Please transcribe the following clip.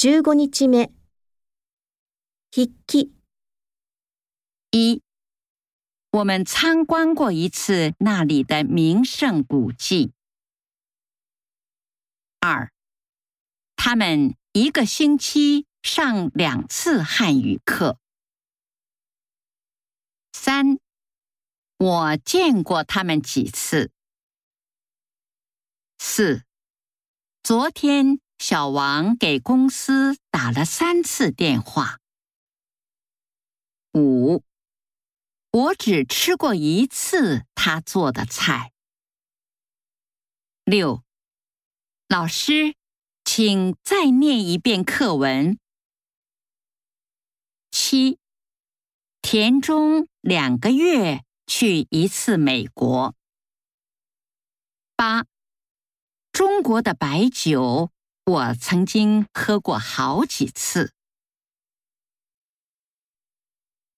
15日目，笔记。一，我们参观过一次那里的名胜古迹。二，他们一个星期上两次汉语课。三，我见过他们几次。四，昨天。小王给公司打了三次电话。五，我只吃过一次他做的菜。六，老师，请再念一遍课文。七，田中两个月去一次美国。八，中国的白酒。我曾经喝过好几次。